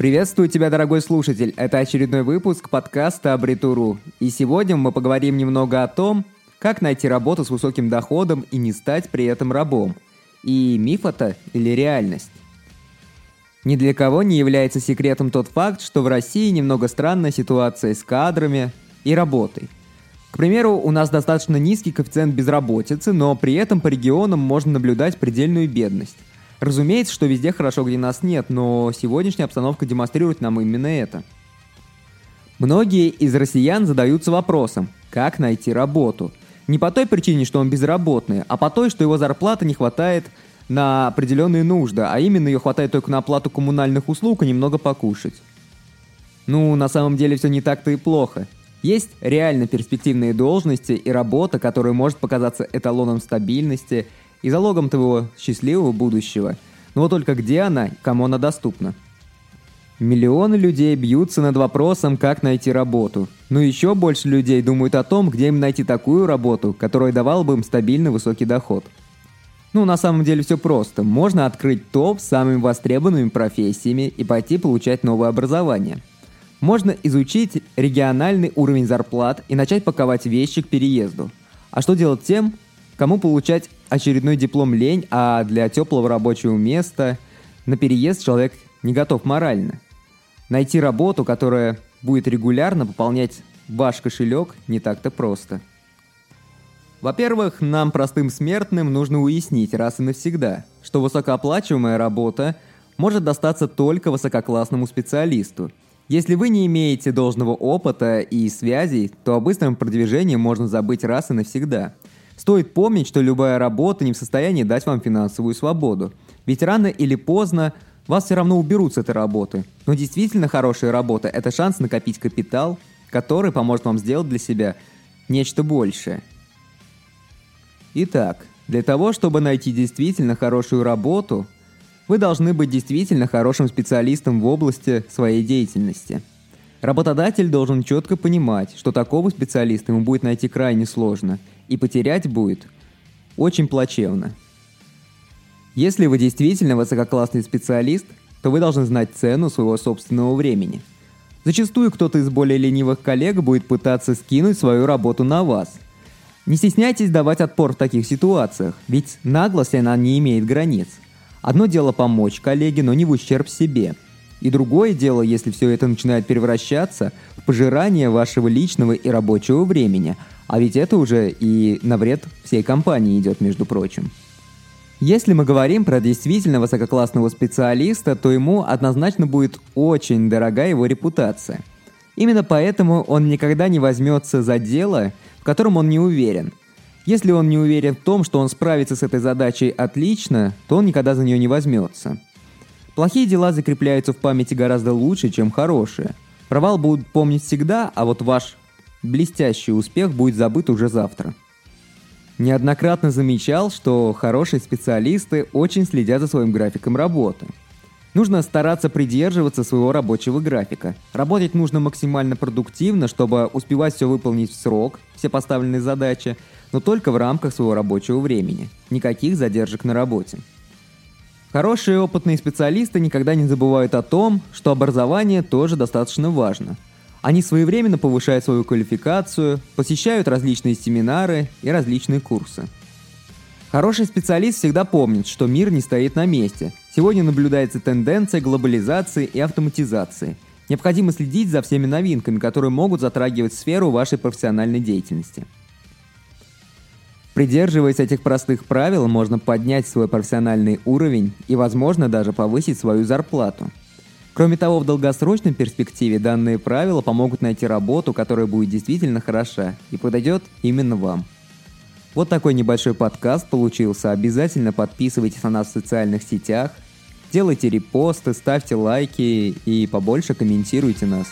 Приветствую тебя, дорогой слушатель. Это очередной выпуск подкаста Абритуру. И сегодня мы поговорим немного о том, как найти работу с высоким доходом и не стать при этом рабом. И миф это или реальность? Ни для кого не является секретом тот факт, что в России немного странная ситуация с кадрами и работой. К примеру, у нас достаточно низкий коэффициент безработицы, но при этом по регионам можно наблюдать предельную бедность. Разумеется, что везде хорошо, где нас нет, но сегодняшняя обстановка демонстрирует нам именно это. Многие из россиян задаются вопросом, как найти работу. Не по той причине, что он безработный, а по той, что его зарплата не хватает на определенные нужды, а именно ее хватает только на оплату коммунальных услуг и немного покушать. Ну, на самом деле все не так-то и плохо. Есть реально перспективные должности и работа, которая может показаться эталоном стабильности – и залогом твоего счастливого будущего. Но вот только где она кому она доступна? Миллионы людей бьются над вопросом, как найти работу. Но еще больше людей думают о том, где им найти такую работу, которая давала бы им стабильный высокий доход. Ну, на самом деле все просто. Можно открыть топ с самыми востребованными профессиями и пойти получать новое образование. Можно изучить региональный уровень зарплат и начать паковать вещи к переезду. А что делать тем, кому получать очередной диплом лень, а для теплого рабочего места на переезд человек не готов морально. Найти работу, которая будет регулярно пополнять ваш кошелек, не так-то просто. Во-первых, нам, простым смертным, нужно уяснить раз и навсегда, что высокооплачиваемая работа может достаться только высококлассному специалисту. Если вы не имеете должного опыта и связей, то о быстром продвижении можно забыть раз и навсегда – Стоит помнить, что любая работа не в состоянии дать вам финансовую свободу. Ведь рано или поздно вас все равно уберут с этой работы. Но действительно хорошая работа – это шанс накопить капитал, который поможет вам сделать для себя нечто большее. Итак, для того, чтобы найти действительно хорошую работу, вы должны быть действительно хорошим специалистом в области своей деятельности. Работодатель должен четко понимать, что такого специалиста ему будет найти крайне сложно – и потерять будет очень плачевно. Если вы действительно высококлассный специалист, то вы должны знать цену своего собственного времени. Зачастую кто-то из более ленивых коллег будет пытаться скинуть свою работу на вас. Не стесняйтесь давать отпор в таких ситуациях, ведь наглость она не имеет границ. Одно дело помочь коллеге, но не в ущерб себе. И другое дело, если все это начинает превращаться в пожирание вашего личного и рабочего времени, а ведь это уже и на вред всей компании идет, между прочим. Если мы говорим про действительно высококлассного специалиста, то ему однозначно будет очень дорога его репутация. Именно поэтому он никогда не возьмется за дело, в котором он не уверен. Если он не уверен в том, что он справится с этой задачей отлично, то он никогда за нее не возьмется. Плохие дела закрепляются в памяти гораздо лучше, чем хорошие. Провал будут помнить всегда, а вот ваш блестящий успех будет забыт уже завтра. Неоднократно замечал, что хорошие специалисты очень следят за своим графиком работы. Нужно стараться придерживаться своего рабочего графика. Работать нужно максимально продуктивно, чтобы успевать все выполнить в срок, все поставленные задачи, но только в рамках своего рабочего времени. Никаких задержек на работе. Хорошие опытные специалисты никогда не забывают о том, что образование тоже достаточно важно – они своевременно повышают свою квалификацию, посещают различные семинары и различные курсы. Хороший специалист всегда помнит, что мир не стоит на месте. Сегодня наблюдается тенденция глобализации и автоматизации. Необходимо следить за всеми новинками, которые могут затрагивать сферу вашей профессиональной деятельности. Придерживаясь этих простых правил, можно поднять свой профессиональный уровень и, возможно, даже повысить свою зарплату – Кроме того, в долгосрочной перспективе данные правила помогут найти работу, которая будет действительно хороша и подойдет именно вам. Вот такой небольшой подкаст получился. Обязательно подписывайтесь на нас в социальных сетях, делайте репосты, ставьте лайки и побольше комментируйте нас.